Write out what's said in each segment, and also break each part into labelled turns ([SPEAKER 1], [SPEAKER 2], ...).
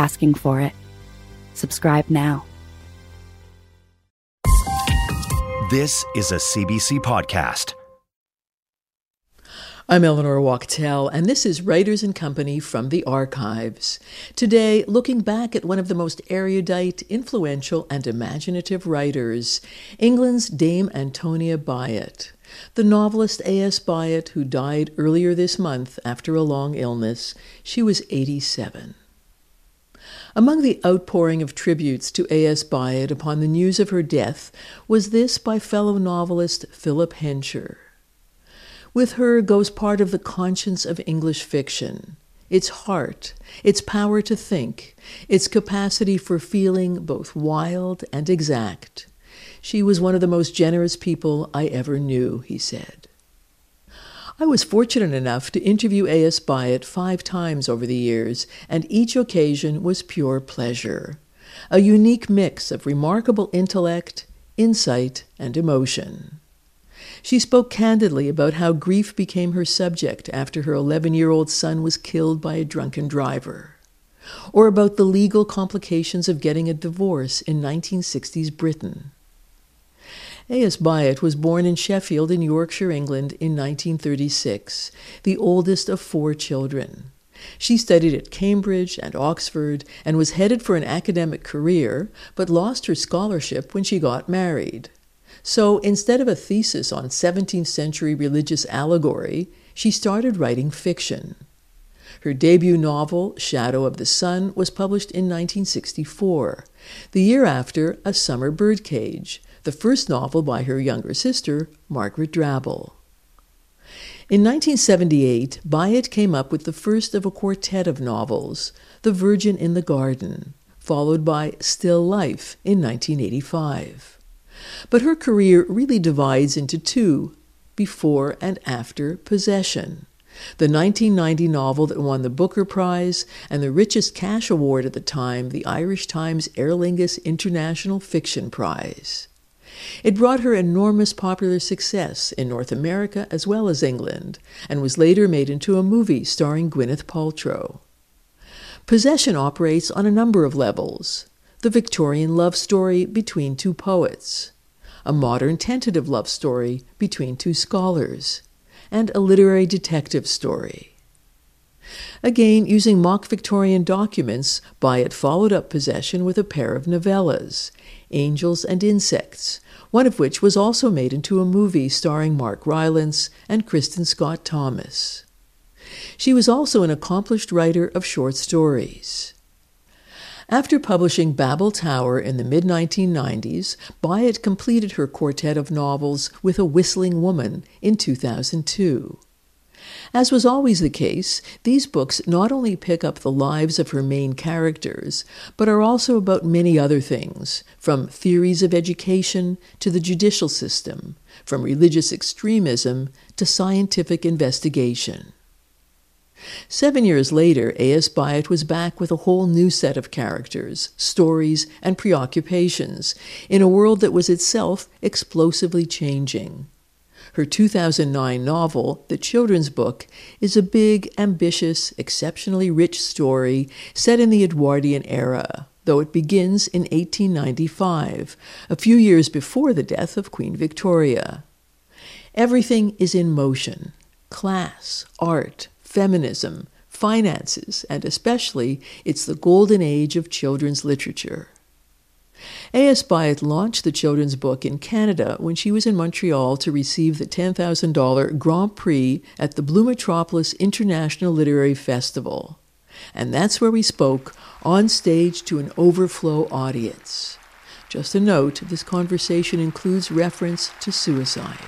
[SPEAKER 1] asking for it. Subscribe now.
[SPEAKER 2] This is a CBC podcast.
[SPEAKER 3] I'm Eleanor Wachtel, and this is Writers and Company from the Archives. Today, looking back at one of the most erudite, influential, and imaginative writers, England's Dame Antonia Byatt. The novelist A.S. Byatt, who died earlier this month after a long illness, she was 87. Among the outpouring of tributes to A.S. Byatt upon the news of her death was this by fellow novelist Philip Hensher. With her goes part of the conscience of English fiction its heart, its power to think, its capacity for feeling both wild and exact. She was one of the most generous people I ever knew, he said. I was fortunate enough to interview A.S. Byatt five times over the years, and each occasion was pure pleasure. A unique mix of remarkable intellect, insight, and emotion. She spoke candidly about how grief became her subject after her 11 year old son was killed by a drunken driver, or about the legal complications of getting a divorce in 1960s Britain. A.S. Byatt was born in Sheffield in Yorkshire, England in 1936, the oldest of four children. She studied at Cambridge and Oxford and was headed for an academic career, but lost her scholarship when she got married. So instead of a thesis on 17th century religious allegory, she started writing fiction. Her debut novel, Shadow of the Sun, was published in 1964. The year after, A Summer Birdcage, the first novel by her younger sister, Margaret Drabble. In 1978, Byatt came up with the first of a quartet of novels, The Virgin in the Garden, followed by Still Life in 1985. But her career really divides into two before and after Possession, the 1990 novel that won the Booker Prize and the richest cash award at the time, the Irish Times Aer Lingus International Fiction Prize. It brought her enormous popular success in North America as well as England, and was later made into a movie starring Gwyneth Paltrow. Possession operates on a number of levels the Victorian love story between two poets, a modern tentative love story between two scholars, and a literary detective story. Again, using mock Victorian documents, Byatt followed up Possession with a pair of novellas, Angels and Insects, one of which was also made into a movie starring Mark Rylance and Kristin Scott Thomas. She was also an accomplished writer of short stories. After publishing Babel Tower in the mid 1990s, Byatt completed her quartet of novels with A Whistling Woman in 2002. As was always the case, these books not only pick up the lives of her main characters, but are also about many other things, from theories of education to the judicial system, from religious extremism to scientific investigation. Seven years later, A.S. Byatt was back with a whole new set of characters, stories, and preoccupations in a world that was itself explosively changing. Her 2009 novel, The Children's Book, is a big, ambitious, exceptionally rich story set in the Edwardian era, though it begins in 1895, a few years before the death of Queen Victoria. Everything is in motion class, art, feminism, finances, and especially it's the golden age of children's literature. A.S. Byatt launched the children's book in Canada when she was in Montreal to receive the $10,000 Grand Prix at the Blue Metropolis International Literary Festival. And that's where we spoke on stage to an overflow audience. Just a note this conversation includes reference to suicide.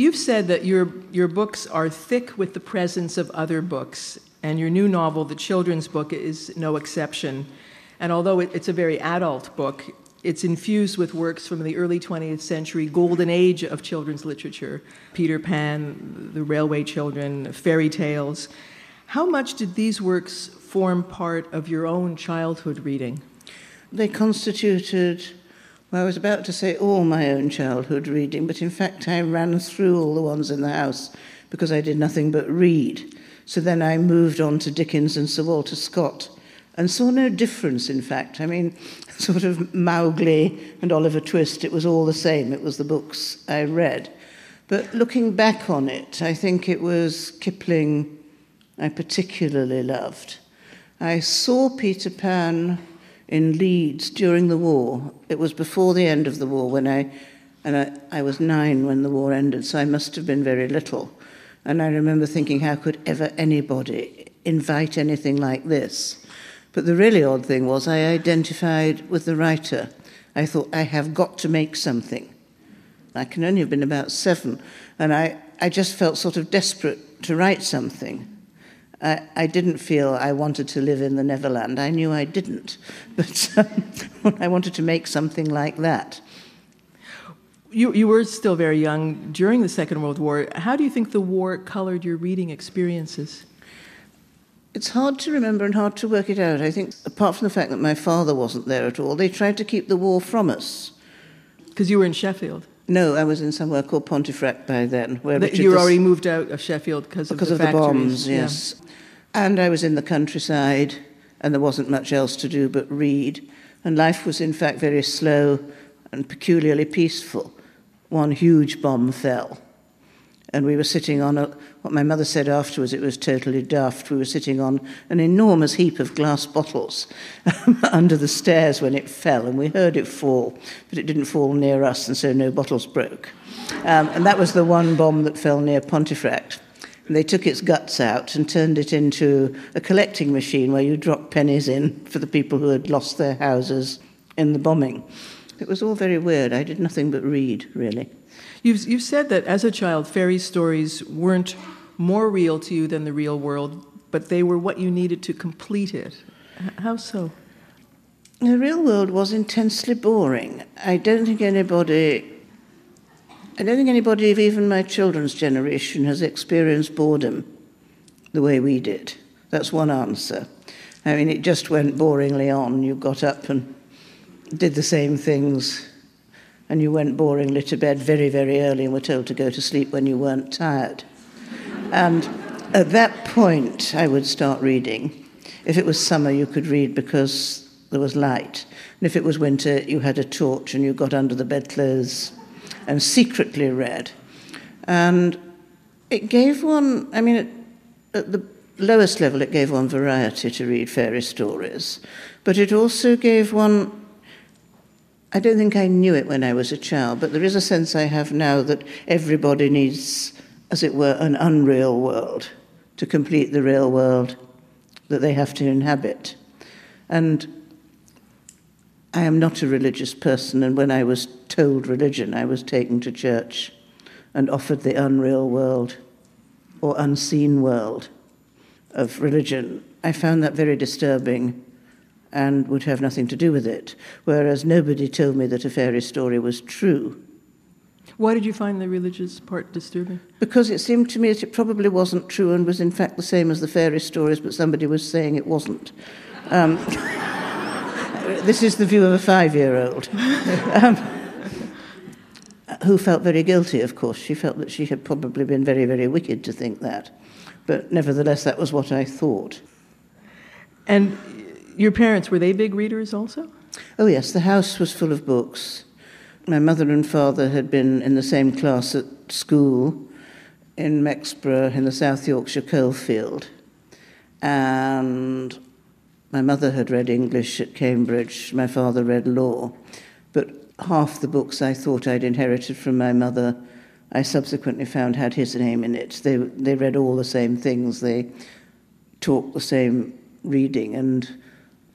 [SPEAKER 3] You've said that your, your books are thick with the presence of other books, and your new novel, The Children's Book, is no exception. And although it, it's a very adult book, it's infused with works from the early 20th century golden age of children's literature Peter Pan, The Railway Children, fairy tales. How much did these works form part of your own childhood reading?
[SPEAKER 4] They constituted, well, I was about to say all my own childhood reading, but in fact I ran through all the ones in the house because I did nothing but read. So then I moved on to Dickens and Sir Walter Scott and saw no difference, in fact. I mean, sort of Mowgli and Oliver Twist, it was all the same. It was the books I read. But looking back on it, I think it was Kipling I particularly loved. I saw Peter Pan in Leeds during the war. It was before the end of the war when I, and I, I was nine when the war ended, so I must have been very little. And I remember thinking, how could ever anybody invite anything like this? But the really odd thing was, I identified with the writer. I thought, I have got to make something. I can only have been about seven, and I, I just felt sort of desperate to write something. I, I didn't feel I wanted to live in the Neverland. I knew I didn't, but um, I wanted to make something like that.
[SPEAKER 3] You, you were still very young during the Second World War. How do you think the war colored your reading experiences?
[SPEAKER 4] It's hard to remember and hard to work it out. I think, apart from the fact that my father wasn't there at all, they tried to keep the war from us.
[SPEAKER 3] Because you were in Sheffield?
[SPEAKER 4] No, I was in somewhere called Pontefract by then.
[SPEAKER 3] Where the, you already moved out of Sheffield because of the,
[SPEAKER 4] of
[SPEAKER 3] the
[SPEAKER 4] bombs, yes. Yeah. And I was in the countryside, and there wasn't much else to do but read. And life was, in fact, very slow and peculiarly peaceful one huge bomb fell. And we were sitting on a, what my mother said afterwards, it was totally daft. We were sitting on an enormous heap of glass bottles under the stairs when it fell, and we heard it fall, but it didn't fall near us, and so no bottles broke. Um, and that was the one bomb that fell near Pontefract. And they took its guts out and turned it into a collecting machine where you drop pennies in for the people who had lost their houses in the bombing. It was all very weird. I did nothing but read, really.
[SPEAKER 3] You've, you've said that as a child, fairy stories weren't more real to you than the real world, but they were what you needed to complete it. How so?
[SPEAKER 4] The real world was intensely boring. I don't think anybody I don't think anybody even my children's generation has experienced boredom the way we did. That's one answer. I mean, it just went boringly on. You got up and did the same things, and you went boringly to bed very, very early and were told to go to sleep when you weren't tired. And at that point, I would start reading. If it was summer, you could read because there was light. And if it was winter, you had a torch and you got under the bedclothes and secretly read. And it gave one, I mean, it, at the lowest level, it gave one variety to read fairy stories, but it also gave one I don't think I knew it when I was a child, but there is a sense I have now that everybody needs, as it were, an unreal world to complete the real world that they have to inhabit. And I am not a religious person, and when I was told religion, I was taken to church and offered the unreal world or unseen world of religion. I found that very disturbing and would have nothing to do with it, whereas nobody told me that a fairy story was true.
[SPEAKER 3] Why did you find the religious part disturbing?
[SPEAKER 4] Because it seemed to me that it probably wasn't true and was in fact the same as the fairy stories, but somebody was saying it wasn't. Um, this is the view of a five year old. Um, who felt very guilty, of course. She felt that she had probably been very, very wicked to think that. But nevertheless, that was what I thought.
[SPEAKER 3] And your parents, were they big readers also?
[SPEAKER 4] Oh, yes, the house was full of books. My mother and father had been in the same class at school in Mexborough in the South Yorkshire coalfield. And my mother had read English at Cambridge, my father read law. But half the books I thought I'd inherited from my mother, I subsequently found had his name in it. They, they read all the same things, they talked the same reading, and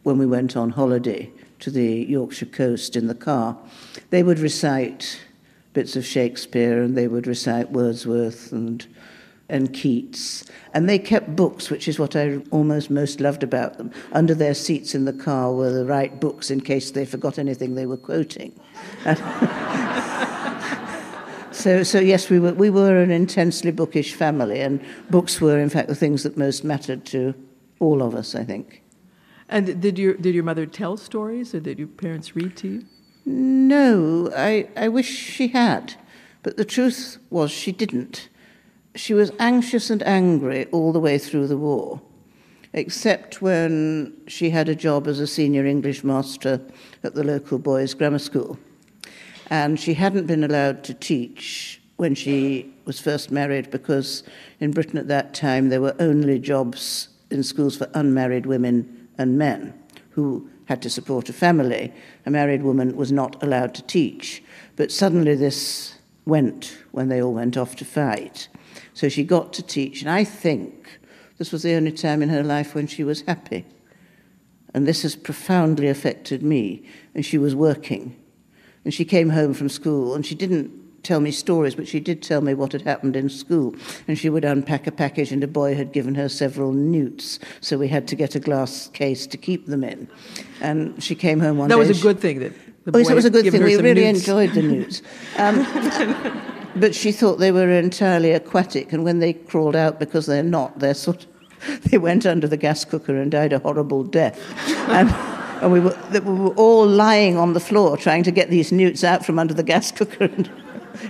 [SPEAKER 4] when we went on holiday to the Yorkshire coast in the car, they would recite bits of Shakespeare and they would recite Wordsworth and and Keats. And they kept books, which is what I almost most loved about them. Under their seats in the car were the right books in case they forgot anything they were quoting. so, so yes, we were, we were an intensely bookish family, and books were, in fact, the things that most mattered to all of us, I think.
[SPEAKER 3] And did your, did your mother tell stories, or did your parents read to you?
[SPEAKER 4] No, I, I wish she had. But the truth was, she didn't. She was anxious and angry all the way through the war, except when she had a job as a senior English master at the local boys' grammar school. And she hadn't been allowed to teach when she was first married because in Britain at that time there were only jobs in schools for unmarried women and men who had to support a family. A married woman was not allowed to teach. But suddenly this went when they all went off to fight. So she got to teach, and I think this was the only time in her life when she was happy. And this has profoundly affected me. And she was working. And she came home from school, and she didn't tell me stories, but she did tell me what had happened in school. And she would unpack a package, and a boy had given her several newts, so we had to get a glass case to keep them in. And she came home one
[SPEAKER 3] that
[SPEAKER 4] day.
[SPEAKER 3] That was a good thing. That
[SPEAKER 4] the oh, yes, it was a good thing. We really
[SPEAKER 3] newts.
[SPEAKER 4] enjoyed the newts. Um, but she thought they were entirely aquatic, and when they crawled out, because they're not, they're sort of, they went under the gas cooker and died a horrible death. And, and we, were, we were all lying on the floor trying to get these newts out from under the gas cooker, and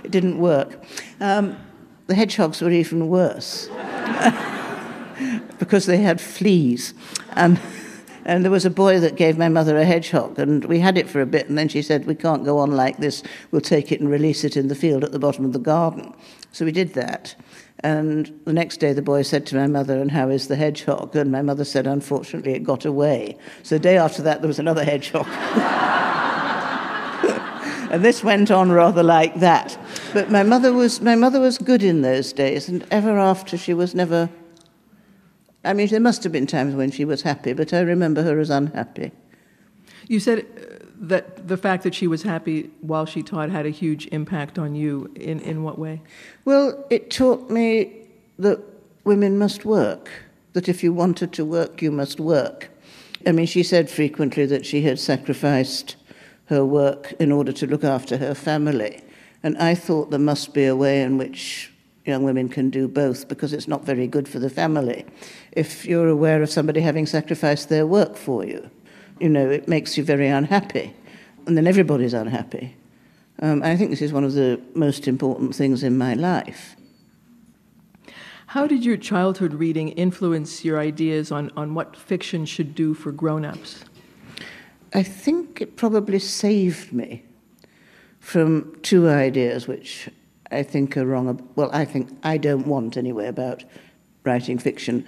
[SPEAKER 4] it didn't work. Um, the hedgehogs were even worse because they had fleas. Um, and there was a boy that gave my mother a hedgehog, and we had it for a bit, and then she said, We can't go on like this. We'll take it and release it in the field at the bottom of the garden. So we did that. And the next day, the boy said to my mother, And how is the hedgehog? And my mother said, Unfortunately, it got away. So the day after that, there was another hedgehog. and this went on rather like that. But my mother was, my mother was good in those days, and ever after, she was never I mean, there must have been times when she was happy, but I remember her as unhappy.
[SPEAKER 3] You said uh, that the fact that she was happy while she taught had a huge impact on you. In, in what way?
[SPEAKER 4] Well, it taught me that women must work, that if you wanted to work, you must work. I mean, she said frequently that she had sacrificed her work in order to look after her family. And I thought there must be a way in which young women can do both because it's not very good for the family. If you're aware of somebody having sacrificed their work for you, you know, it makes you very unhappy. And then everybody's unhappy. Um, I think this is one of the most important things in my life.
[SPEAKER 3] How did your childhood reading influence your ideas on, on what fiction should do for grown ups?
[SPEAKER 4] I think it probably saved me from two ideas which I think are wrong. Well, I think I don't want anyway about writing fiction.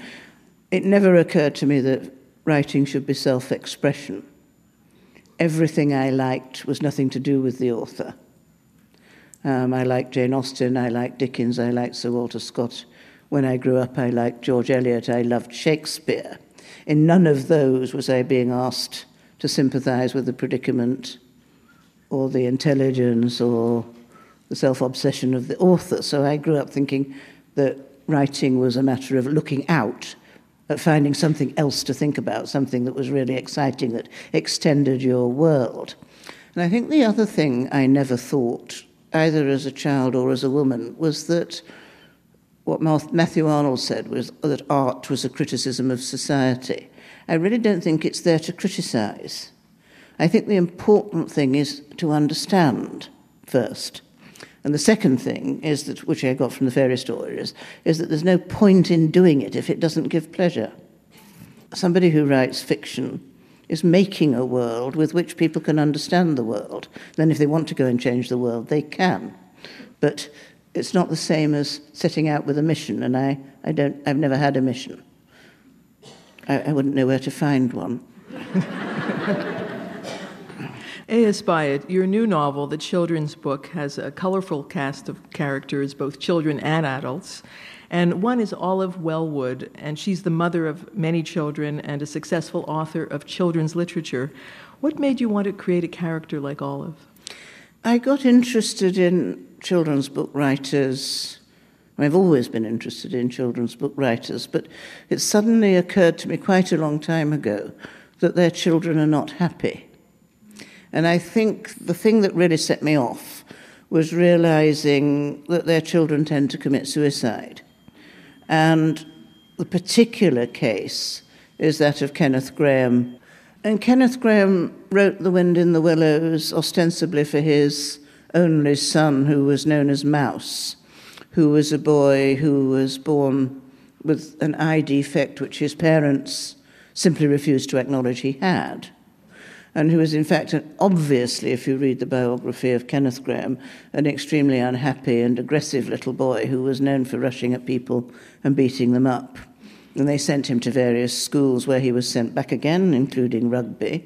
[SPEAKER 4] It never occurred to me that writing should be self expression. Everything I liked was nothing to do with the author. Um, I liked Jane Austen, I liked Dickens, I liked Sir Walter Scott. When I grew up, I liked George Eliot, I loved Shakespeare. In none of those was I being asked to sympathize with the predicament or the intelligence or the self obsession of the author. So I grew up thinking that writing was a matter of looking out, at finding something else to think about, something that was really exciting, that extended your world. And I think the other thing I never thought, either as a child or as a woman, was that what Matthew Arnold said was that art was a criticism of society. I really don't think it's there to criticize. I think the important thing is to understand first. And the second thing is that, which I got from the fairy stories, is that there's no point in doing it if it doesn't give pleasure. Somebody who writes fiction is making a world with which people can understand the world. Then, if they want to go and change the world, they can. But it's not the same as setting out with a mission, and I, I don't, I've never had a mission. I, I wouldn't know where to find one.
[SPEAKER 3] A.S. Byatt, your new novel, The Children's Book, has a colorful cast of characters, both children and adults. And one is Olive Wellwood, and she's the mother of many children and a successful author of children's literature. What made you want to create a character like Olive?
[SPEAKER 4] I got interested in children's book writers. I've always been interested in children's book writers, but it suddenly occurred to me quite a long time ago that their children are not happy. And I think the thing that really set me off was realizing that their children tend to commit suicide. And the particular case is that of Kenneth Grahame. And Kenneth Grahame wrote The Wind in the Willows ostensibly for his only son, who was known as Mouse, who was a boy who was born with an eye defect which his parents simply refused to acknowledge he had and who was, in fact, an, obviously, if you read the biography of Kenneth Grahame, an extremely unhappy and aggressive little boy who was known for rushing at people and beating them up. And they sent him to various schools where he was sent back again, including rugby.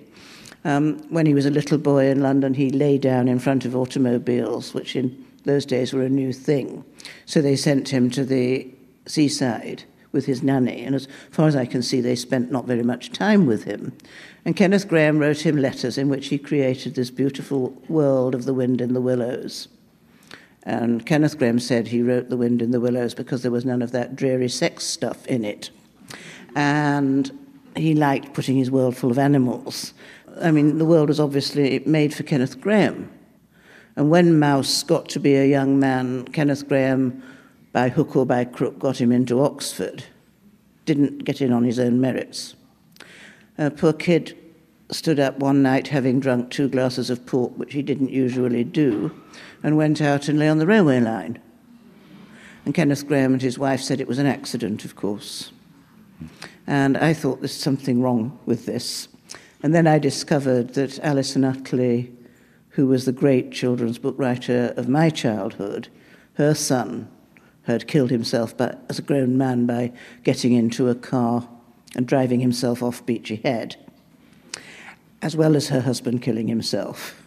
[SPEAKER 4] Um, when he was a little boy in London, he lay down in front of automobiles, which in those days were a new thing. So they sent him to the seaside with his nanny, and as far as I can see, they spent not very much time with him. And Kenneth Grahame wrote him letters in which he created this beautiful world of the wind in the willows. And Kenneth Grahame said he wrote The Wind in the Willows because there was none of that dreary sex stuff in it. And he liked putting his world full of animals. I mean, the world was obviously made for Kenneth Grahame. And when Mouse got to be a young man, Kenneth Grahame, by hook or by crook, got him into Oxford. Didn't get in on his own merits. A poor kid stood up one night having drunk two glasses of port, which he didn't usually do, and went out and lay on the railway line. And Kenneth Grahame and his wife said it was an accident, of course. And I thought there's something wrong with this. And then I discovered that Alison Uttley, who was the great children's book writer of my childhood, her son had killed himself by, as a grown man by getting into a car and driving himself off Beachy Head, as well as her husband killing himself.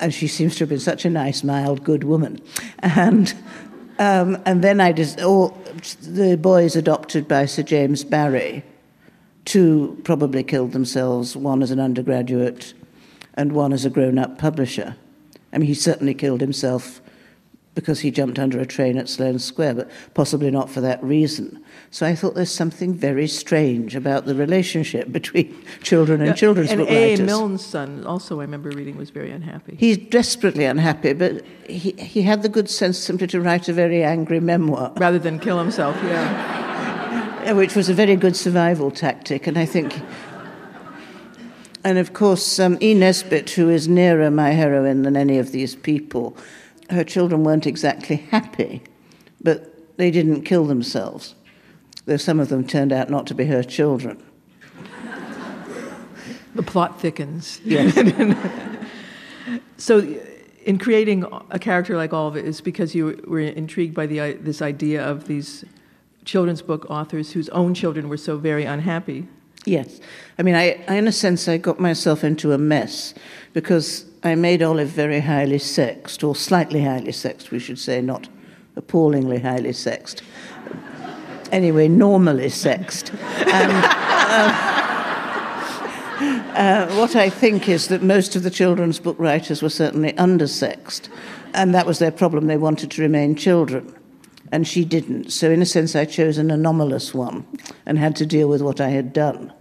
[SPEAKER 4] And she seems to have been such a nice, mild, good woman. And, um, and then I just, oh, the boys adopted by Sir James Barrie, two probably killed themselves, one as an undergraduate and one as a grown up publisher. I mean, he certainly killed himself because he jumped under a train at Sloane Square, but possibly not for that reason. So I thought there's something very strange about the relationship between children and yeah, children's
[SPEAKER 3] and
[SPEAKER 4] book A. writers.
[SPEAKER 3] Milne's son, also I remember reading, was very unhappy.
[SPEAKER 4] He's desperately unhappy, but he, he had the good sense simply to write a very angry memoir.
[SPEAKER 3] Rather than kill himself, yeah.
[SPEAKER 4] Which was a very good survival tactic, and I think... And of course, um, E. Nesbit, who is nearer my heroine than any of these people, her children weren't exactly happy, but they didn't kill themselves, though some of them turned out not to be her children.
[SPEAKER 3] The plot thickens.
[SPEAKER 4] Yes.
[SPEAKER 3] so, in creating a character like Olive, is because you were intrigued by the, this idea of these children's book authors whose own children were so very unhappy.
[SPEAKER 4] Yes. I mean, I, I, in a sense, I got myself into a mess because I made Olive very highly sexed, or slightly highly sexed, we should say, not appallingly highly sexed. Anyway, normally sexed. And, uh, uh, what I think is that most of the children's book writers were certainly undersexed, and that was their problem. They wanted to remain children, and she didn't. So, in a sense, I chose an anomalous one and had to deal with what I had done.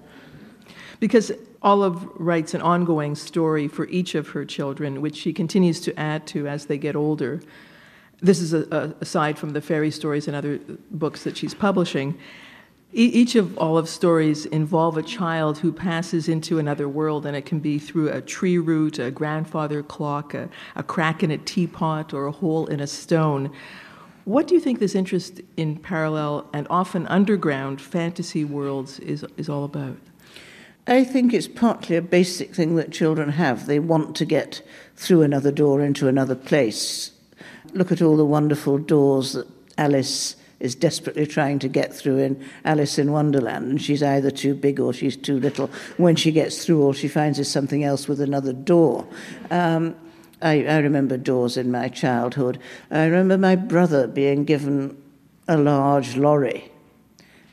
[SPEAKER 3] Because Olive writes an ongoing story for each of her children, which she continues to add to as they get older. This is a, a, aside from the fairy stories and other books that she's publishing. E- each of Olive's stories involve a child who passes into another world, and it can be through a tree root, a grandfather clock, a, a crack in a teapot, or a hole in a stone. What do you think this interest in parallel and often underground fantasy worlds is, is all about?
[SPEAKER 4] I think it's partly a basic thing that children have. They want to get through another door into another place. Look at all the wonderful doors that Alice is desperately trying to get through in Alice in Wonderland, and she's either too big or she's too little. When she gets through, all she finds is something else with another door. Um, I, I remember doors in my childhood. I remember my brother being given a large lorry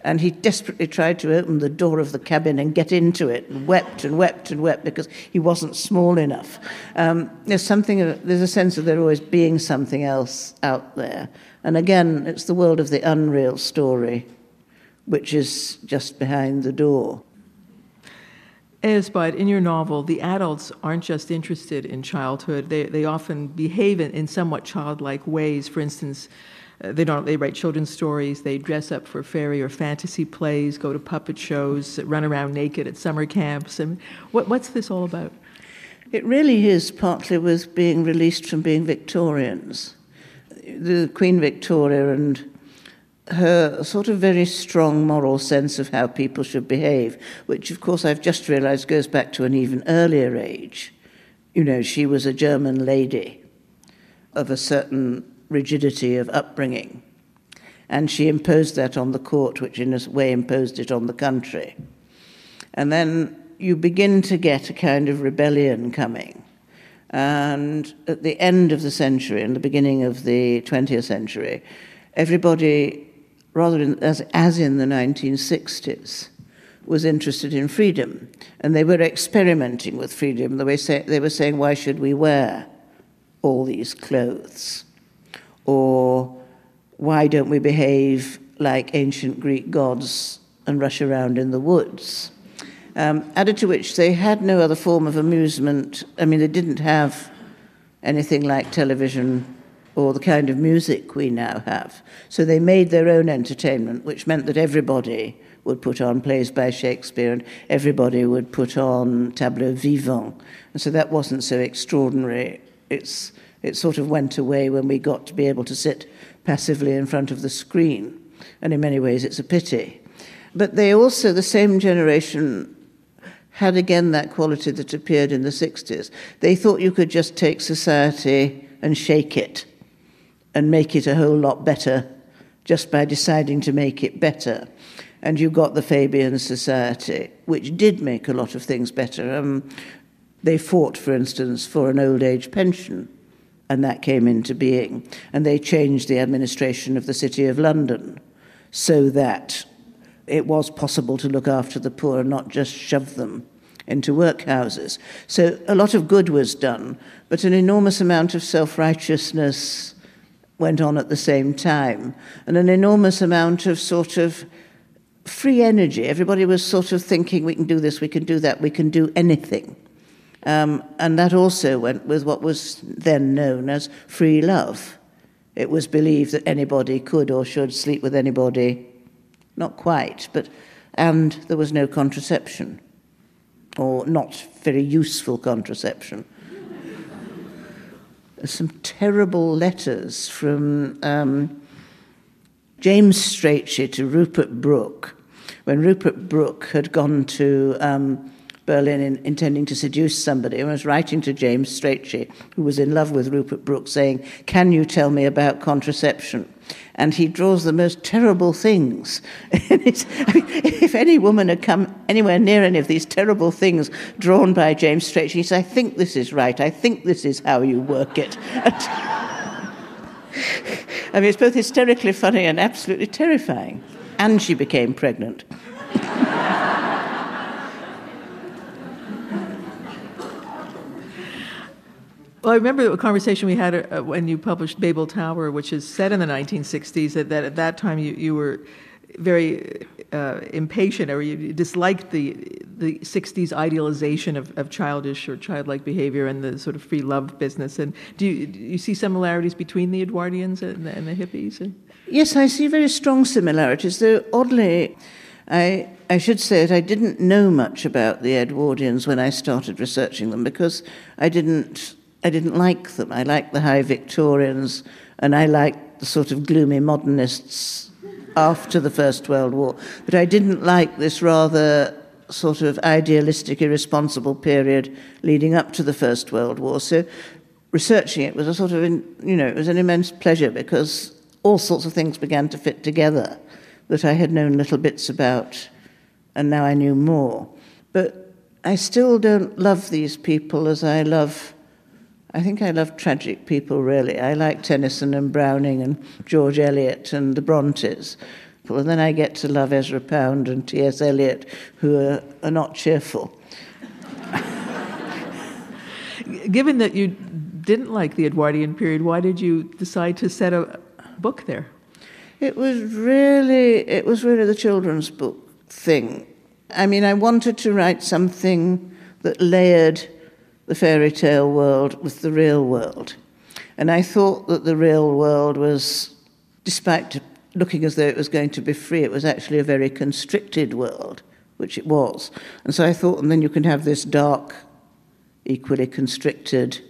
[SPEAKER 4] And he desperately tried to open the door of the cabin and get into it, and wept and wept and wept because he wasn't small enough. Um, there's something, there's a sense of there always being something else out there. And again, it's the world of the unreal story, which is just behind the door.
[SPEAKER 3] But in your novel, the adults aren't just interested in childhood. They, they often behave in, in somewhat childlike ways. For instance, they don't. They write children's stories. They dress up for fairy or fantasy plays, go to puppet shows, run around naked at summer camps. And what, what's this all about?
[SPEAKER 4] It really is partly with being released from being Victorians. The Queen Victoria and her sort of very strong moral sense of how people should behave, which, of course, I've just realized goes back to an even earlier age. You know, she was a German lady of a certain rigidity of upbringing, and she imposed that on the court, which in a way imposed it on the country. And then you begin to get a kind of rebellion coming. And at the end of the century and the beginning of the 20th century, everybody rather in, as, as in the 1960s, was interested in freedom. And they were experimenting with freedom. They were, say, they were saying, why should we wear all these clothes? Or why don't we behave like ancient Greek gods and rush around in the woods? Um, added to which, they had no other form of amusement. I mean, they didn't have anything like television or the kind of music we now have. So they made their own entertainment, which meant that everybody would put on plays by Shakespeare and everybody would put on tableaux vivants. And so that wasn't so extraordinary. It's, it sort of went away when we got to be able to sit passively in front of the screen. And in many ways, it's a pity. But they also, the same generation, had again that quality that appeared in the 60s. They thought you could just take society and shake it and make it a whole lot better just by deciding to make it better. And you got the Fabian Society, which did make a lot of things better. Um, they fought, for instance, for an old age pension, and that came into being. And they changed the administration of the City of London so that it was possible to look after the poor and not just shove them into workhouses. So a lot of good was done, but an enormous amount of self righteousness went on at the same time, and an enormous amount of sort of free energy. Everybody was sort of thinking, we can do this, we can do that, we can do anything. Um, and that also went with what was then known as free love. It was believed that anybody could or should sleep with anybody, not quite, but, and there was no contraception, or not very useful contraception. Some terrible letters from um, James Strachey to Rupert Brooke. When Rupert Brooke had gone to um, Berlin in, intending to seduce somebody and was writing to James Strachey, who was in love with Rupert Brooke, saying, Can you tell me about contraception? And he draws the most terrible things. I mean, if any woman had come anywhere near any of these terrible things drawn by James Strachey, he said, I think this is right. I think this is how you work it. I mean, it's both hysterically funny and absolutely terrifying. And she became pregnant.
[SPEAKER 3] Well, I remember a conversation we had uh, when you published Babel Tower, which is set in the 1960s, that, that at that time you, you were very uh, impatient or you disliked the, the 60s idealization of, of childish or childlike behavior and the sort of free love business. And do you, do you see similarities between the Edwardians and the, and the hippies?
[SPEAKER 4] Yes, I see very strong similarities, though oddly, I, I should say that I didn't know much about the Edwardians when I started researching them because I didn't I didn't like them. I liked the high Victorians, and I liked the sort of gloomy modernists after the First World War. But I didn't like this rather sort of idealistic, irresponsible period leading up to the First World War. So researching it was a sort of, you know, it was an immense pleasure because all sorts of things began to fit together that I had known little bits about, and now I knew more. But I still don't love these people as I love I think I love tragic people, really. I like Tennyson and Browning and George Eliot and the Brontes. And then I get to love Ezra Pound and T.S. Eliot, who are, are not cheerful.
[SPEAKER 3] Given that you didn't like the Edwardian period, why did you decide to set a book there?
[SPEAKER 4] It was really, it was really the children's book thing. I mean, I wanted to write something that layered the fairy tale world with the real world. And I thought that the real world was, despite looking as though it was going to be free, it was actually a very constricted world, which it was. And so I thought, and then you can have this dark, equally constricted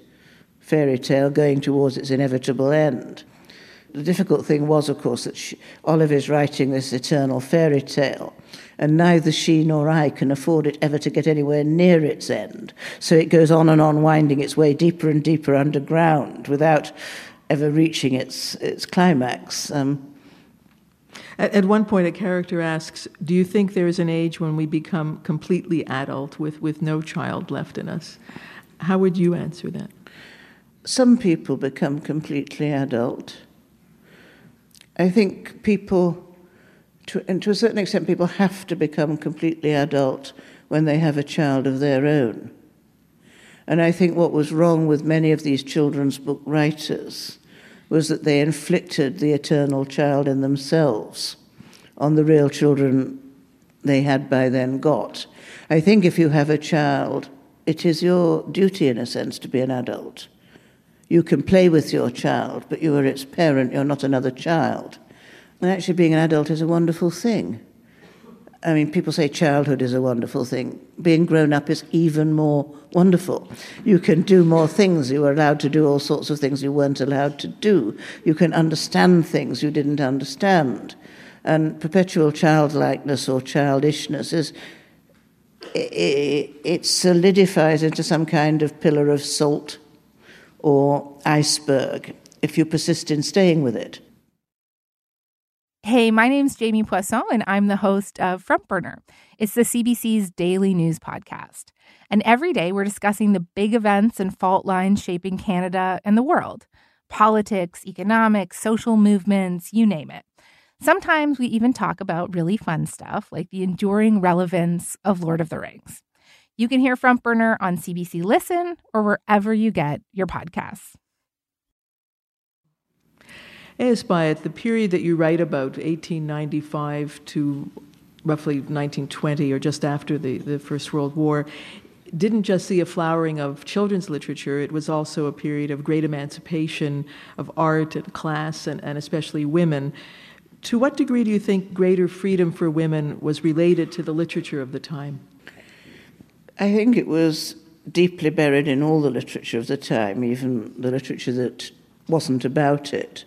[SPEAKER 4] fairy tale going towards its inevitable end. The difficult thing was, of course, that she, Olive is writing this eternal fairy tale, and neither she nor I can afford it ever to get anywhere near its end. So it goes on and on, winding its way deeper and deeper underground without ever reaching its, its climax. Um,
[SPEAKER 3] at, at, one point, a character asks, Do you think there is an age when we become completely adult with, with no child left in us? How would you answer that?
[SPEAKER 4] Some people become completely adult. I think people, to, and to a certain extent, people have to become completely adult when they have a child of their own. And I think what was wrong with many of these children's book writers was that they inflicted the eternal child in themselves on the real children they had by then got. I think if you have a child, it is your duty, in a sense, to be an adult. You can play with your child, but you are its parent, you're not another child. And actually, being an adult is a wonderful thing. I mean, people say childhood is a wonderful thing. Being grown up is even more wonderful. You can do more things. You are allowed to do all sorts of things you weren't allowed to do. You can understand things you didn't understand. And perpetual childlikeness or childishness is it solidifies into some kind of pillar of salt or iceberg if you persist in staying with it.
[SPEAKER 5] Hey, my name's Jamie Poisson, and I'm the host of Front Burner. It's the CBC's daily news podcast. And every day we're discussing the big events and fault lines shaping Canada and the world politics, economics, social movements, you name it. Sometimes we even talk about really fun stuff like the enduring relevance of Lord of the Rings. You can hear Front Burner on CBC Listen or wherever you get your podcasts.
[SPEAKER 3] A.S. Byatt, the period that you write about, 1895 to roughly 1920 or just after the, the First World War, didn't just see a flowering of children's literature, it was also a period of great emancipation of art and class and, and especially women. To what degree do you think greater freedom for women was related to the literature of the time?
[SPEAKER 4] I think it was deeply buried in all the literature of the time, even the literature that wasn't about it.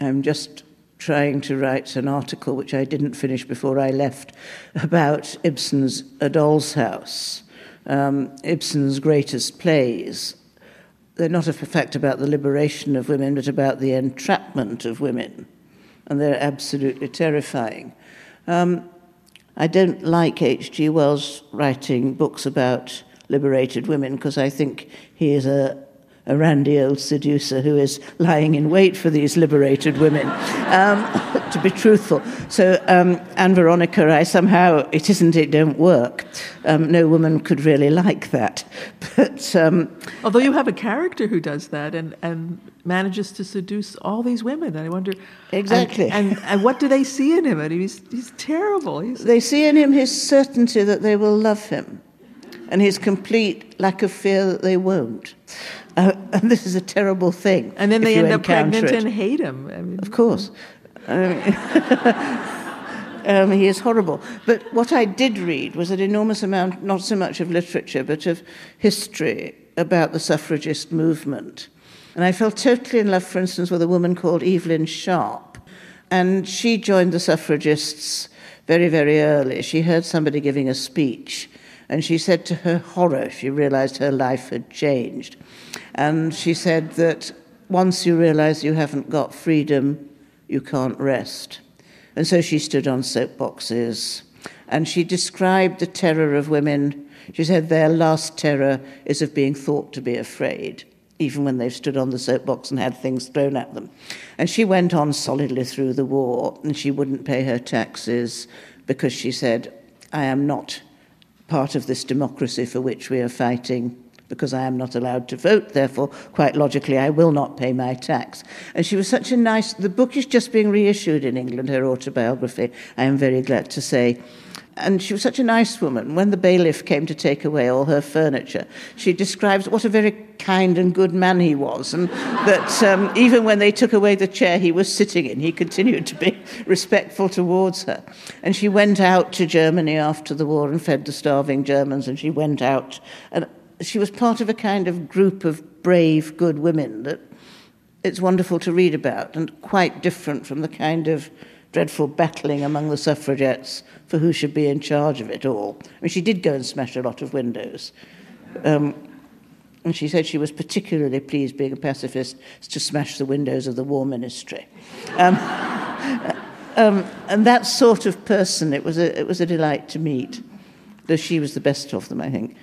[SPEAKER 4] I'm just trying to write an article which I didn't finish before I left about Ibsen's A Doll's House, um, Ibsen's greatest plays. They're not a fact about the liberation of women, but about the entrapment of women, and they're absolutely terrifying. Um, I don't like H.G. Wells writing books about liberated women because I think he is a, a randy old seducer who is lying in wait for these liberated women, um, to be truthful. So, um, Ann Veronica, I somehow, it isn't, it don't work. Um, no woman could really like that. But. Um,
[SPEAKER 3] Although you have a character who does that and, and manages to seduce all these women. And I wonder
[SPEAKER 4] exactly.
[SPEAKER 3] And, and, and, what do they see in him? And he's he's terrible. He's,
[SPEAKER 4] they see in him his certainty that they will love him, and his complete lack of fear that they won't. Uh, and this is a terrible thing.
[SPEAKER 3] And then they end up pregnant it. and hate him. I
[SPEAKER 4] mean, of course. Um, he is horrible. But what I did read was an enormous amount, not so much of literature, but of history about the suffragist movement. And I fell totally in love, for instance, with a woman called Evelyn Sharp. And she joined the suffragists very, very early. She heard somebody giving a speech, and she said to her horror, she realized her life had changed. And she said that once you realize you haven't got freedom, you can't rest. And so she stood on soapboxes and she described the terror of women. She said their last terror is of being thought to be afraid. even when they've stood on the soapbox and had things thrown at them. And she went on solidly through the war, and she wouldn't pay her taxes because she said, I am not part of this democracy for which we are fighting because I am not allowed to vote, therefore, quite logically, I will not pay my tax. And she was such a nice, the book is just being reissued in England, her autobiography, I am very glad to say. And she was such a nice woman. When the bailiff came to take away all her furniture, she describes what a very kind and good man he was, and that um, even when they took away the chair he was sitting in, he continued to be respectful towards her. And she went out to Germany after the war and fed the starving Germans, and she went out. And she was part of a kind of group of brave, good women that it's wonderful to read about, and quite different from the kind of dreadful battling among the suffragettes for who should be in charge of it all. I mean, she did go and smash a lot of windows. Um, and she said she was particularly pleased, being a pacifist, to smash the windows of the War Ministry. Um, um, and that sort of person, it was, a, it was a delight to meet, though she was the best of them, I think.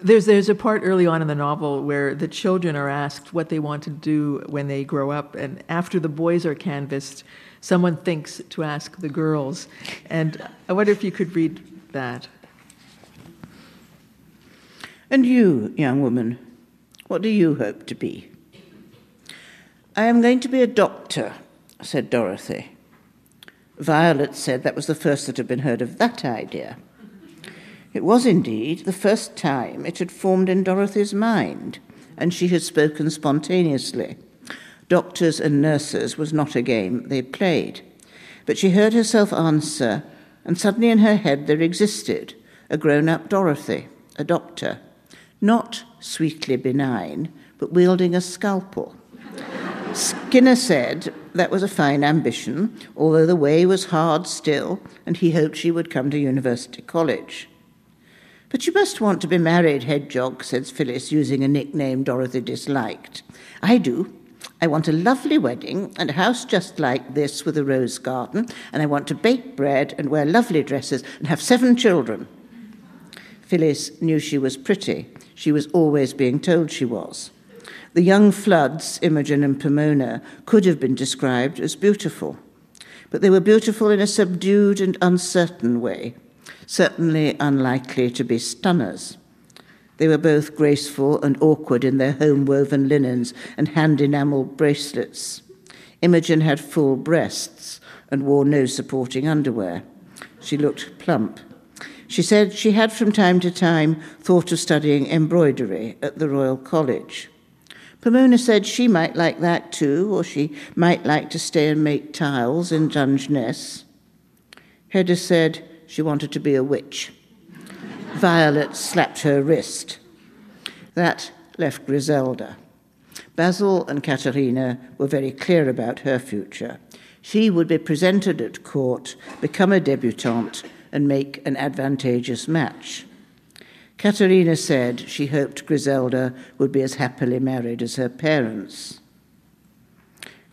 [SPEAKER 3] There's, there's a part early on in the novel where the children are asked what they want to do when they grow up, and after the boys are canvassed, someone thinks to ask the girls. And I wonder if you could read that.
[SPEAKER 4] And you, young woman, what do you hope to be? I am going to be a doctor, said Dorothy. Violet said that was the first that had been heard of that idea. It was indeed the first time it had formed in Dorothy's mind, and she had spoken spontaneously. Doctors and nurses was not a game they played. But she heard herself answer, and suddenly in her head there existed a grown up Dorothy, a doctor, not sweetly benign, but wielding a scalpel. Skinner said that was a fine ambition, although the way was hard still, and he hoped she would come to University College. But you must want to be married, Hedgehog, said Phyllis, using a nickname Dorothy disliked. I do. I want a lovely wedding and a house just like this with a rose garden, and I want to bake bread and wear lovely dresses and have seven children. Phyllis knew she was pretty. She was always being told she was. The young Fludds, Imogen and Pomona, could have been described as beautiful, but they were beautiful in a subdued and uncertain way certainly unlikely to be stunners. They were both graceful and awkward in their home woven linens and hand enamelled bracelets. Imogen had full breasts and wore no supporting underwear. She looked plump. She said she had from time to time thought of studying embroidery at the Royal College. Pomona said she might like that too, or she might like to stay and make tiles in Dungeness. Hedda said she wanted to be a witch. Violet slapped her wrist. That left Griselda. Basil and Caterina were very clear about her future. She would be presented at court, become a debutante, and make an advantageous match. Caterina said she hoped Griselda would be as happily married as her parents.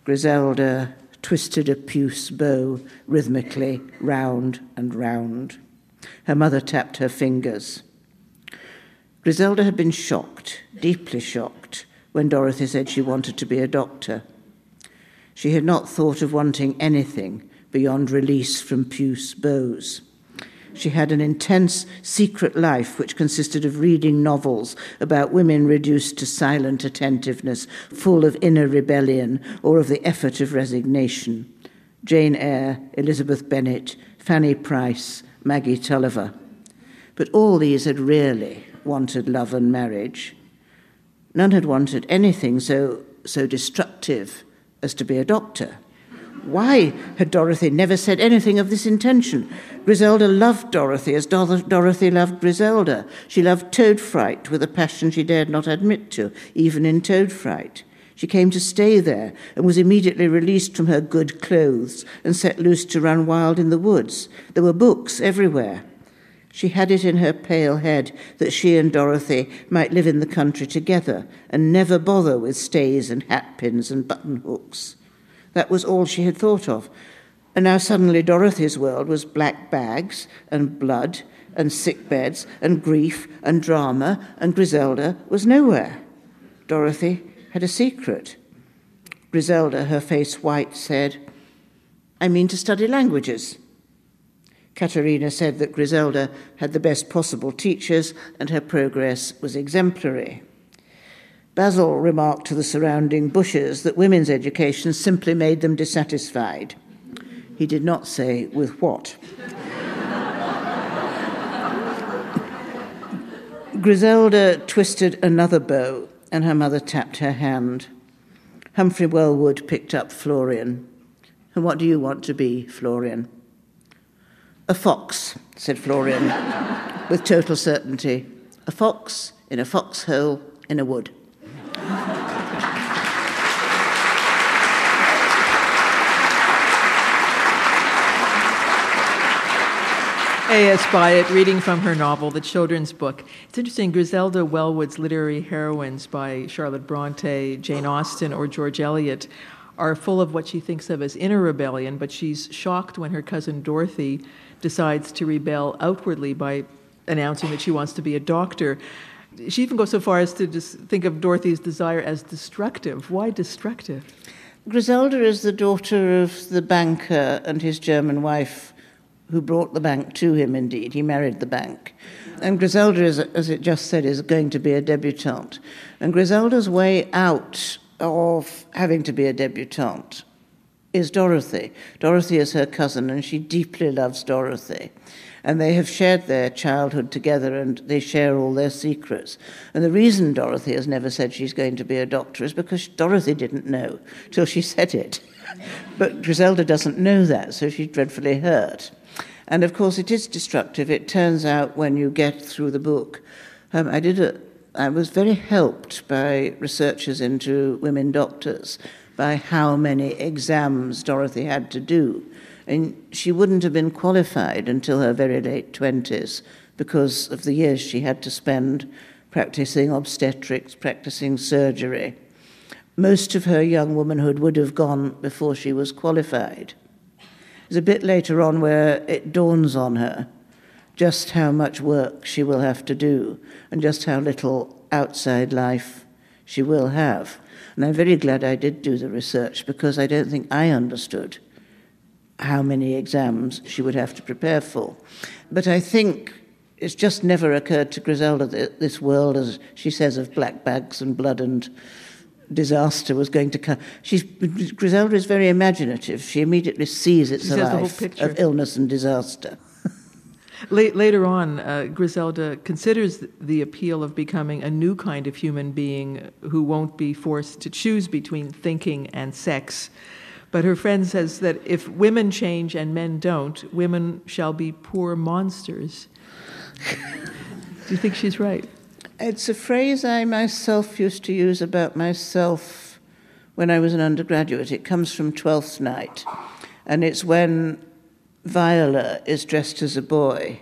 [SPEAKER 4] Griselda twisted a puce bow rhythmically round and round. Her mother tapped her fingers. Griselda had been shocked, deeply shocked, when Dorothy said she wanted to be a doctor. She had not thought of wanting anything beyond release from puce bows. She had an intense secret life which consisted of reading novels about women reduced to silent attentiveness, full of inner rebellion or of the effort of resignation. Jane Eyre, Elizabeth Bennet, Fanny Price, Maggie Tulliver. But all these had really wanted love and marriage. None had wanted anything so, so destructive as to be a doctor. Why had Dorothy never said anything of this intention? Griselda loved Dorothy as Dorothy loved Griselda. She loved Todefright with a passion she dared not admit to, even in Todefright. She came to stay there and was immediately released from her good clothes and set loose to run wild in the woods. There were books everywhere. She had it in her pale head that she and Dorothy might live in the country together and never bother with stays and hatpins and button hooks. That was all she had thought of. And now suddenly Dorothy's world was black bags and blood and sick beds and grief and drama, and Griselda was nowhere. Dorothy had a secret. Griselda, her face white, said, I mean to study languages. Katerina said that Griselda had the best possible teachers and her progress was exemplary. Basil remarked to the surrounding bushes that women's education simply made them dissatisfied. He did not say with what. Griselda twisted another bow, and her mother tapped her hand. Humphrey Wellwood picked up Florian. And what do you want to be, Florian? A fox, said Florian, with total certainty. A fox in a foxhole in a wood.
[SPEAKER 3] A.S. Byatt, reading from her novel, The Children's Book. It's interesting, Griselda Wellwood's literary heroines by Charlotte Bronte, Jane Austen, or George Eliot are full of what she thinks of as inner rebellion, but she's shocked when her cousin Dorothy decides to rebel outwardly by announcing that she wants to be a doctor. She even goes so far as to think of Dorothy's desire as destructive. Why destructive?
[SPEAKER 4] Griselda is the daughter of the banker and his German wife who brought the bank to him, indeed. He married the bank. And Griselda, is, as it just said, is going to be a debutante. And Griselda's way out of having to be a debutante is Dorothy. Dorothy is her cousin, and she deeply loves Dorothy. And they have shared their childhood together and they share all their secrets. And the reason Dorothy has never said she's going to be a doctor is because Dorothy didn't know till she said it. but Griselda doesn't know that, so she's dreadfully hurt. And of course, it is destructive. It turns out when you get through the book. Um, I did a, I was very helped by researchers into women doctors by how many exams Dorothy had to do. And she wouldn't have been qualified until her very late 20s because of the years she had to spend practicing obstetrics, practicing surgery. Most of her young womanhood would have gone before she was qualified. It's a bit later on where it dawns on her just how much work she will have to do and just how little outside life she will have. And I'm very glad I did do the research because I don't think I understood how many exams she would have to prepare for. But I think it's just never occurred to Griselda that this world, as she says, of black bags and blood and disaster was going to come. She's, Griselda is very imaginative. She immediately sees it's a life of illness and disaster.
[SPEAKER 3] Later on, uh, Griselda considers the appeal of becoming a new kind of human being who won't be forced to choose between thinking and sex. But her friend says that if women change and men don't, women shall be poor monsters. Do you think she's right?
[SPEAKER 4] It's a phrase I myself used to use about myself when I was an undergraduate. It comes from Twelfth Night, and it's when Viola is dressed as a boy,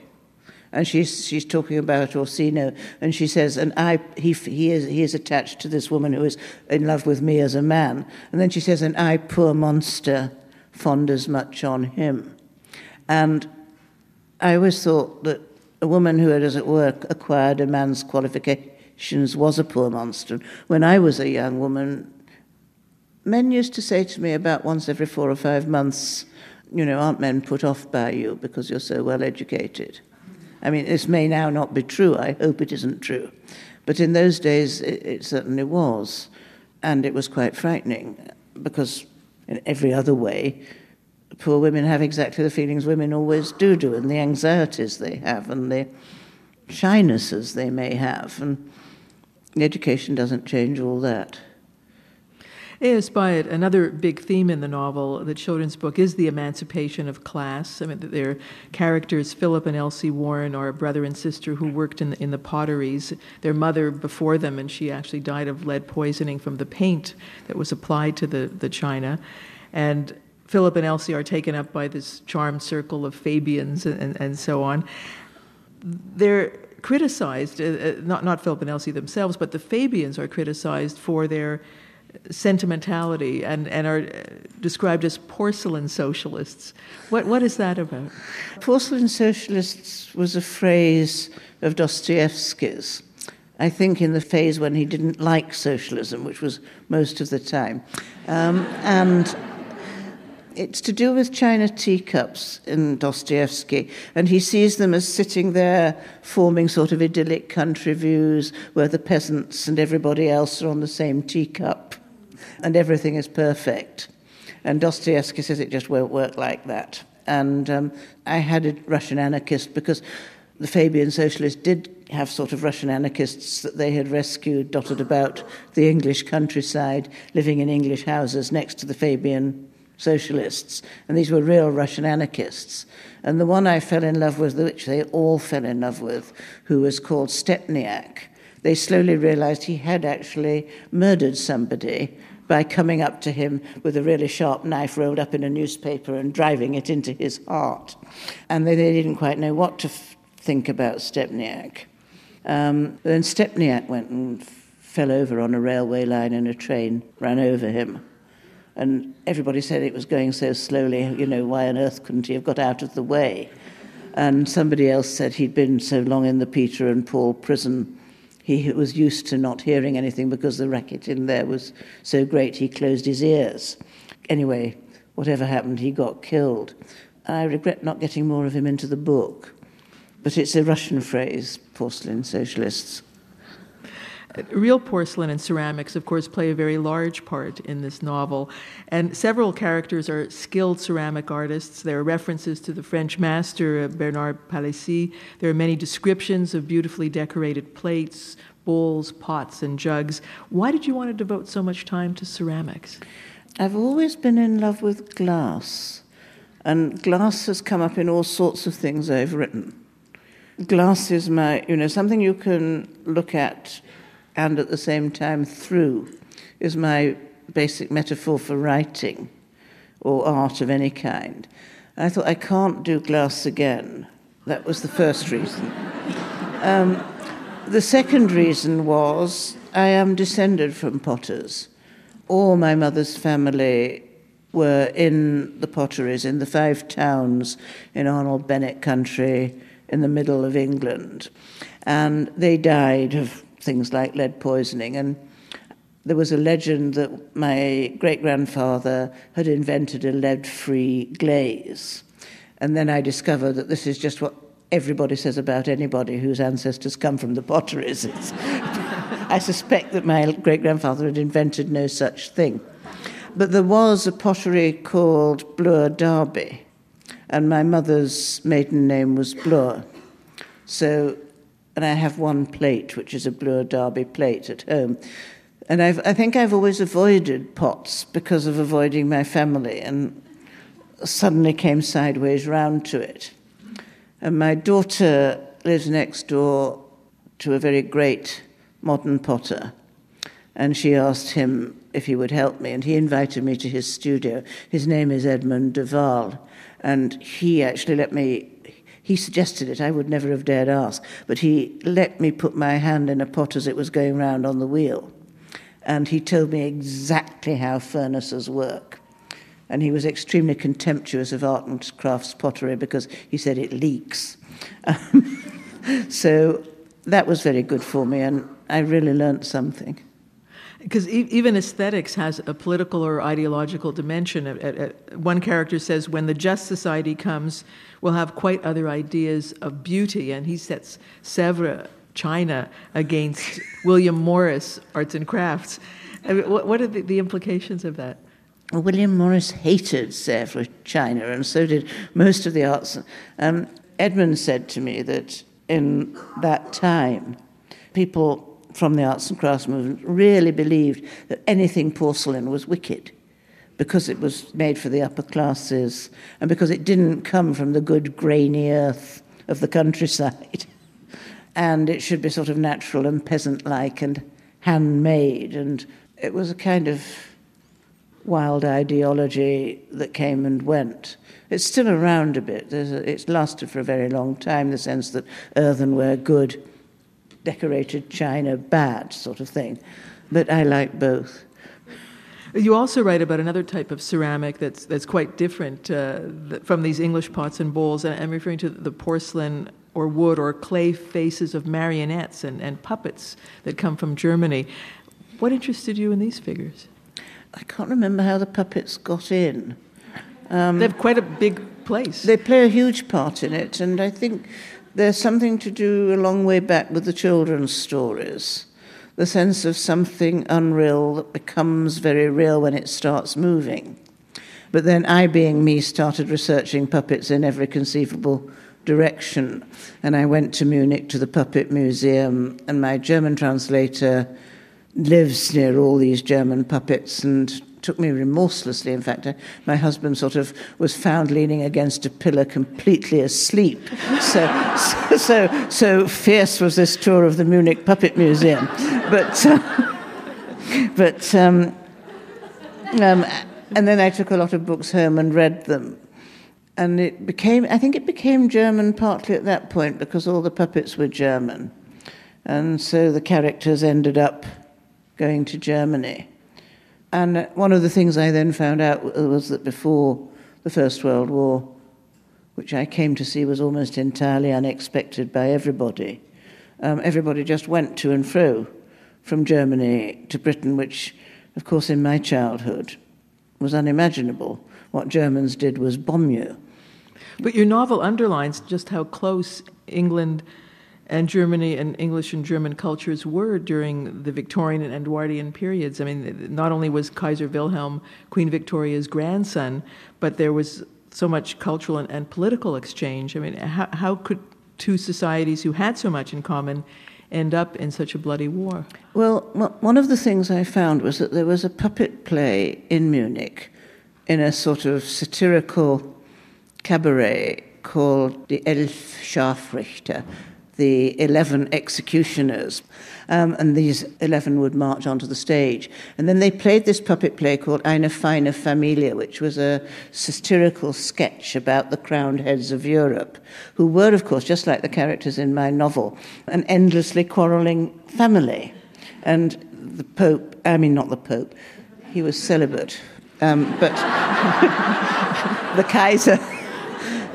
[SPEAKER 4] and she's she's talking about Orsino, and she says, "And I he he is he is attached to this woman who is in love with me as a man," and then she says, "And I, poor monster, fond as much on him," and I always thought that a woman who had, as it were, acquired a man's qualifications was a poor monster. When I was a young woman, men used to say to me about once every four or five months, you know, aren't men put off by you because you're so well educated? I mean, this may now not be true. I hope it isn't true. But in those days, it, it certainly was. And it was quite frightening because, in every other way, poor women have exactly the feelings women always do do, and the anxieties they have, and the shynesses they may have. And education doesn't change all that.
[SPEAKER 3] A.S. Byatt, another big theme in the novel, the children's book, is the emancipation of class. I mean, their characters, Philip and Elsie Warren, are a brother and sister who worked in the, in the potteries. Their mother before them, and she actually died of lead poisoning from the paint that was applied to the, the china. And Philip and Elsie are taken up by this charmed circle of Fabians and, and, and so on. They're criticized, uh, uh, not, not Philip and Elsie themselves, but the Fabians are criticized for their sentimentality and, and are described as porcelain socialists. What, what is that about?
[SPEAKER 4] Porcelain socialists was a phrase of Dostoevsky's. I think in the phase when he didn't like socialism, which was most of the time. Um, and it's to do with china teacups in Dostoevsky, and he sees them as sitting there forming sort of idyllic country views where the peasants and everybody else are on the same teacup and everything is perfect. And Dostoevsky says it just won't work like that. And um, I had a Russian anarchist because the Fabian socialists did have sort of Russian anarchists that they had rescued dotted about the English countryside, living in English houses next to the Fabian socialists. And these were real Russian anarchists. And the one I fell in love with, which they all fell in love with, who was called Stepniak, they slowly realized he had actually murdered somebody by coming up to him with a really sharp knife rolled up in a newspaper and driving it into his heart. And they, they didn't quite know what to f- think about Stepniak. Um, then Stepniak went and fell over on a railway line and a train ran over him. And everybody said it was going so slowly, you know, why on earth couldn't he have got out of the way? And somebody else said he'd been so long in the Peter and Paul prison he was used to not hearing anything because the racket in there was so great he closed his ears. Anyway, whatever happened, he got killed. I regret not getting more of him into the book. But it's a Russian phrase, porcelain socialists.
[SPEAKER 3] Real porcelain and ceramics, of course, play a very large part in this novel, and several characters are skilled ceramic artists. There are references to the French master uh, Bernard Palissy. There are many descriptions of beautifully decorated plates, bowls, pots, and jugs. Why did you want to devote so much time to ceramics?
[SPEAKER 4] I've always been in love with glass, and glass has come up in all sorts of things I've written. Glass is my, you know, something you can look at and at the same time through is my basic metaphor for writing or art of any kind. I thought, I can't do glass again. That was the first reason. Um, the second reason was I am descended from potters. All my mother's family were in the potteries in the five towns in Arnold Bennett country in the middle of England. And they died of things like lead poisoning. And there was a legend that my great grandfather had invented a lead free glaze. And then I discovered that this is just what everybody says about anybody whose ancestors come from the potteries. I suspect that my great grandfather had invented no such thing. But there was a pottery called Bloor Derby, and my mother's maiden name was Bloor. So and I have one plate, which is a Bloor Derby plate at home. And I've, I think I've always avoided pots because of avoiding my family, and suddenly came sideways round to it. And my daughter lives next door to a very great modern potter, and she asked him if he would help me, and he invited me to his studio. His name is Edmund de Waal, and he actually let me he suggested it. I would never have dared ask. But he let me put my hand in a pot as it was going round on the wheel. And he told me exactly how furnaces work. And he was extremely contemptuous of art and crafts pottery because he said it leaks. so that was very good for me, and I really learnt something
[SPEAKER 3] because e- even aesthetics has a political or ideological dimension. one character says, "When the just society comes, we'll have quite other ideas of beauty," and he sets Sevres, China, against William Morris, arts and crafts. I mean, what, what, are the, the implications of that?
[SPEAKER 4] William Morris hated Sevres, China, and so did most of the arts. Um, Edmund said to me that in that time, people from the arts and crafts movement really believed that anything porcelain was wicked because it was made for the upper classes and because it didn't come from the good grainy earth of the countryside. and it should be sort of natural and peasant like and handmade. And it was a kind of wild ideology that came and went. It's still around a bit. A, it's lasted for a very long time, the sense that earthenware good decorated china bad sort of thing. But I like both.
[SPEAKER 3] You also write about another type of ceramic that's, that's quite different uh, from these English pots and bowls. And I'm referring to the porcelain or wood or clay faces of marionettes and, and puppets that come from Germany. What interested you in these figures?
[SPEAKER 4] I can't remember how the puppets got in.
[SPEAKER 3] Um, they have quite a big place.
[SPEAKER 4] They play a huge part in it, and I think there's something to do a long way back with the children's stories. The sense of something unreal that becomes very real when it starts moving. But then I, being me, started researching puppets in every conceivable direction. And I went to Munich to the Puppet Museum, and my German translator lives near all these German puppets and took me remorselessly. In fact, uh, my husband sort of was found leaning against a pillar, completely asleep. So, so, so, so fierce was this tour of the Munich Puppet Museum. But, uh, but um, um, and then I took a lot of books home and read them. And it became, I think it became German partly at that point because all the puppets were German. And so the characters ended up going to Germany. And one of the things I then found out was that before the First World War, which I came to see was almost entirely unexpected by everybody, um, everybody just went to and fro from Germany to Britain, which, of course, in my childhood was unimaginable. What Germans did was bomb you.
[SPEAKER 3] But your novel underlines just how close England and Germany and English and German cultures were during the Victorian and Edwardian periods. I mean, not only was Kaiser Wilhelm Queen Victoria's grandson, but there was so much cultural and, and political exchange. I mean, how, how could two societies who had so much in common end up in such a bloody war?
[SPEAKER 4] Well, one of the things I found was that there was a puppet play in Munich in a sort of satirical cabaret called the Elf Scharfrichter, the 11 executioners. Um, and these 11 would march onto the stage. And then they played this puppet play called Eine feine Familie, which was a satirical sketch about the crowned heads of Europe, who were, of course, just like the characters in my novel, an endlessly quarreling family. And the Pope, I mean, not the Pope, he was celibate, um, but the Kaiser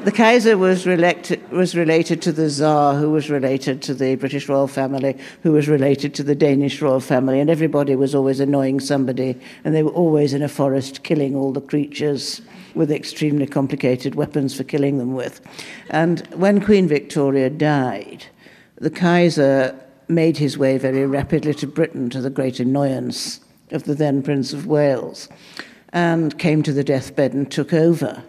[SPEAKER 4] the Kaiser was, was related to the Tsar, who was related to the British royal family, who was related to the Danish royal family, and everybody was always annoying somebody, and they were always in a forest killing all the creatures with extremely complicated weapons for killing them with. And when Queen Victoria died, the Kaiser made his way very rapidly to Britain to the great annoyance of the then Prince of Wales and came to the deathbed and took over.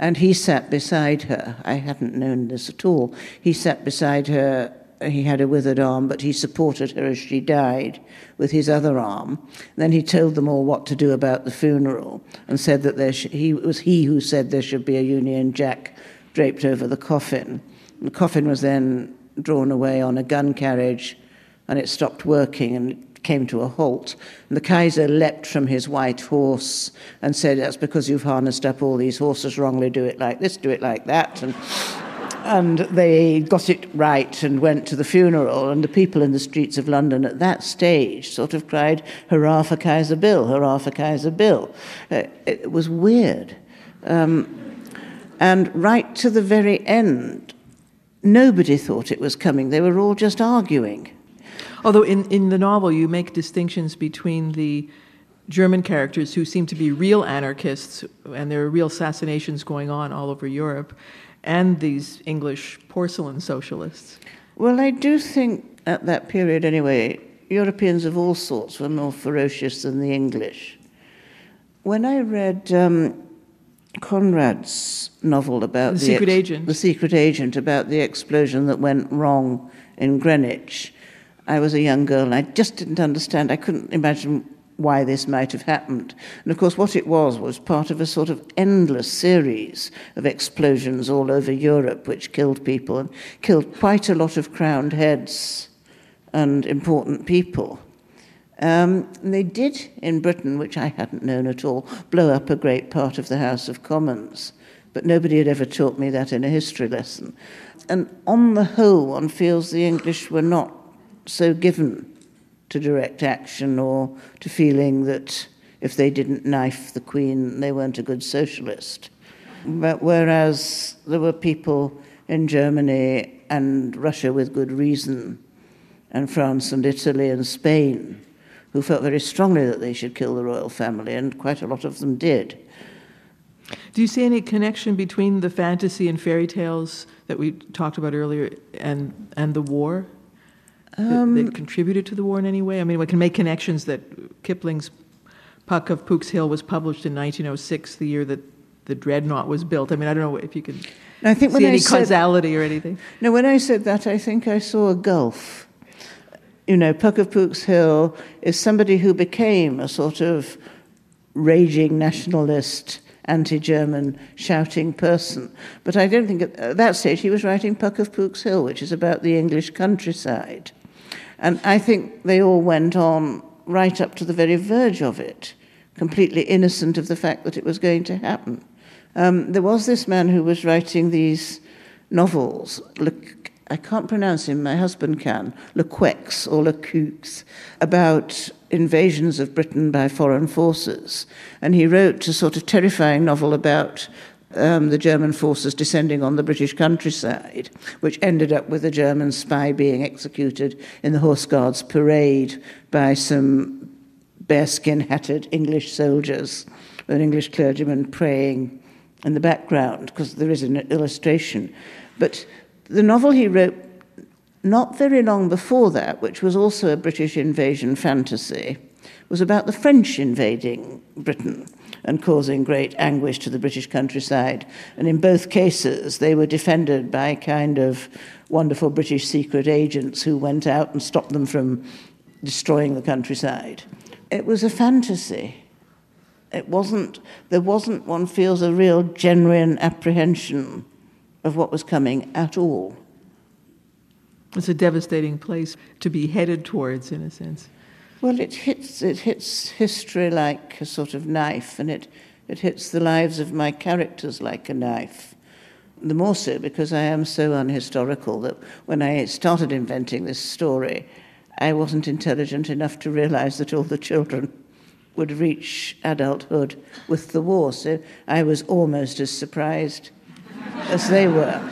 [SPEAKER 4] And he sat beside her. I hadn't known this at all. He sat beside her. He had a withered arm, but he supported her as she died with his other arm. Then he told them all what to do about the funeral and said that there sh- he was he who said there should be a Union Jack draped over the coffin. The coffin was then drawn away on a gun carriage, and it stopped working, and came to a halt. And the Kaiser leapt from his white horse and said, That's because you've harnessed up all these horses wrongly. Do it like this, do it like that. And, and they got it right and went to the funeral. And the people in the streets of London at that stage sort of cried, Hurrah for Kaiser Bill, hurrah for Kaiser Bill. Uh, it was weird. Um, and right to the very end, nobody thought it was coming. They were all just arguing.
[SPEAKER 3] Although in, in the novel you make distinctions between the German characters who seem to be real anarchists, and there are real assassinations going on all over Europe, and these English porcelain socialists.
[SPEAKER 4] Well, I do think at that period, anyway, Europeans of all sorts were more ferocious than the English. When I read um, Conrad's novel about
[SPEAKER 3] the, the secret
[SPEAKER 4] ex-
[SPEAKER 3] agent,
[SPEAKER 4] the secret agent about the explosion that went wrong in Greenwich, I was a young girl and I just didn't understand. I couldn't imagine why this might have happened. And of course, what it was was part of a sort of endless series of explosions all over Europe, which killed people and killed quite a lot of crowned heads and important people. Um, they did in Britain, which I hadn't known at all, blow up a great part of the House of Commons. But nobody had ever taught me that in a history lesson. And on the whole, one feels the English were not so given to direct action or to feeling that if they didn't knife the Queen, they weren't a good socialist. But whereas there were people in Germany and Russia with good reason, and France and Italy and Spain, who felt very strongly that they should kill the royal family, and quite a lot of them did.
[SPEAKER 3] Do you see any connection between the fantasy and fairy tales that we talked about earlier and and the war? Um, that, that, contributed to the war in any way? I mean, we can make connections that Kipling's Puck of Pook's Hill was published in 1906, the year that the Dreadnought was built. I mean, I don't know if you can I think see any said, causality or anything.
[SPEAKER 4] No, when I said that, I think I saw a gulf. You know, Puck of Pook's Hill is somebody who became a sort of raging nationalist anti German shouting person. But I don't think at that stage he was writing Puck of Pook's Hill, which is about the English countryside. And I think they all went on right up to the very verge of it, completely innocent of the fact that it was going to happen. Um, there was this man who was writing these novels. Look, I can't pronounce him, my husband can, Le Queux or Le Cux, about invasions of Britain by foreign forces. And he wrote a sort of terrifying novel about um, the German forces descending on the British countryside, which ended up with a German spy being executed in the Horse Guards parade by some bearskin hatted English soldiers, an English clergyman praying in the background, because there is an illustration. But the novel he wrote not very long before that, which was also a British invasion fantasy, was about the French invading Britain and causing great anguish to the British countryside. And in both cases, they were defended by kind of wonderful British secret agents who went out and stopped them from destroying the countryside. It was a fantasy. It wasn't, there wasn't, one feels, a real genuine apprehension of what was coming at all.
[SPEAKER 3] It's a devastating place to be headed towards, in a sense.
[SPEAKER 4] Well, it hits, it hits history like a sort of knife, and it, it hits the lives of my characters like a knife. The more so because I am so unhistorical that when I started inventing this story, I wasn't intelligent enough to realize that all the children would reach adulthood with the war. So I was almost as surprised as they were.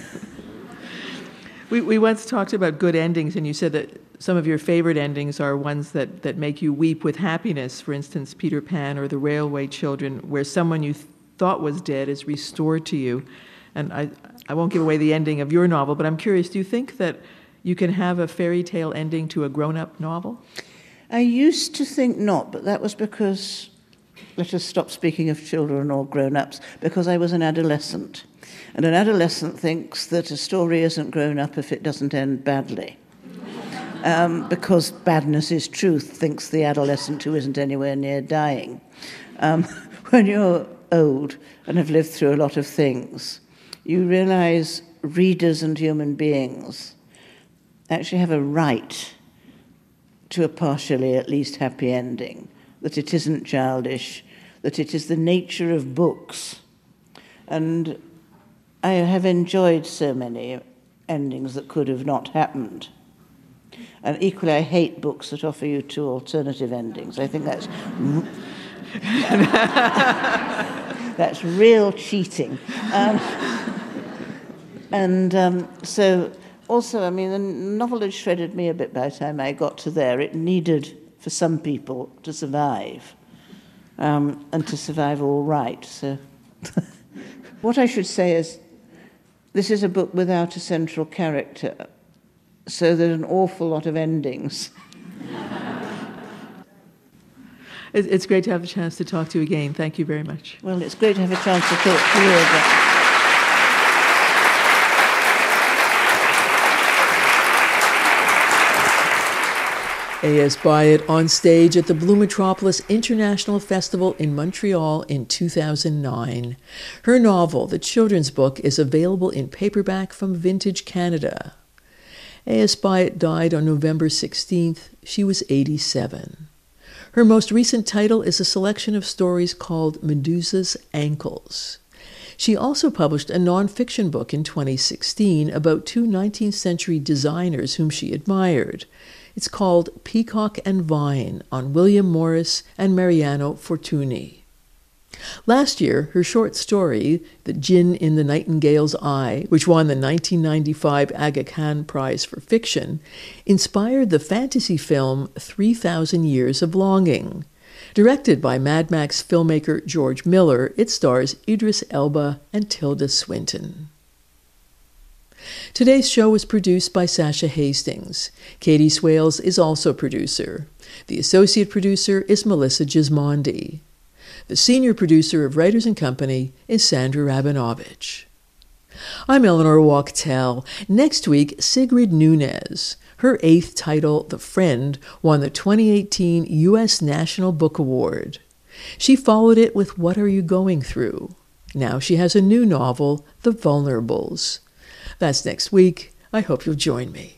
[SPEAKER 3] we, we once talked about good endings, and you said that some of your favorite endings are ones that, that make you weep with happiness. For instance, Peter Pan or The Railway Children, where someone you thought was dead is restored to you. And I, I won't give away the ending of your novel, but I'm curious do you think that you can have a fairy tale ending to a grown up novel?
[SPEAKER 4] I used to think not, but that was because, let us stop speaking of children or grown ups, because I was an adolescent. And an adolescent thinks that a story isn't grown up if it doesn't end badly. Um, because badness is truth, thinks the adolescent who isn't anywhere near dying. Um, when you're old and have lived through a lot of things, you realize readers and human beings actually have a right to a partially at least happy ending, that it isn't childish, that it is the nature of books. And I have enjoyed so many endings that could have not happened. And equally, I hate books that offer you two alternative endings. I think that's. that's real cheating. Um, and um, so also, I mean, the novel had shredded me a bit by the time I got to there. It needed, for some people, to survive, um, and to survive all right. So, what I should say is, this is a book without a central character, so there's an awful lot of endings.
[SPEAKER 3] It's great to have a chance to talk to you again. Thank you very much.
[SPEAKER 4] Well, it's great to have a chance to talk to you again.
[SPEAKER 3] A.S. Byatt on stage at the Blue Metropolis International Festival in Montreal in 2009. Her novel, The Children's Book, is available in paperback from Vintage Canada. A.S. Byatt died on November 16th. She was 87. Her most recent title is a selection of stories called Medusa's Ankles. She also published a nonfiction book in 2016 about two 19th century designers whom she admired. It's called Peacock and Vine on William Morris and Mariano Fortuny. Last year, her short story, The Djinn in the Nightingale's Eye, which won the 1995 Aga Khan Prize for Fiction, inspired the fantasy film 3000 Years of Longing. Directed by Mad Max filmmaker George Miller, it stars Idris Elba and Tilda Swinton. Today's show was produced by Sasha Hastings. Katie Swales is also producer. The associate producer is Melissa Gismondi. The senior producer of Writers and Company is Sandra Rabinovich. I'm Eleanor Wachtel. Next week, Sigrid Nunez. Her eighth title, The Friend, won the 2018 U.S. National Book Award. She followed it with What Are You Going Through? Now she has a new novel, The Vulnerables. That's next week. I hope you'll join me.